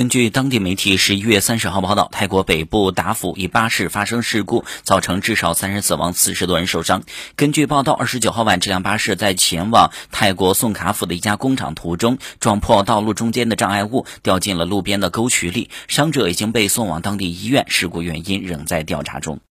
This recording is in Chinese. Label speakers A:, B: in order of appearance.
A: 根据当地媒体十一月三十号报道，泰国北部达府一巴士发生事故，造成至少三人死亡，四十多人受伤。根据报道，二十九号晚，这辆巴士在前往泰国宋卡府的一家工厂途中，撞破道路中间的障碍物，掉进了路边的沟渠里，伤者已经被送往当地医院，事故原因仍在调查中。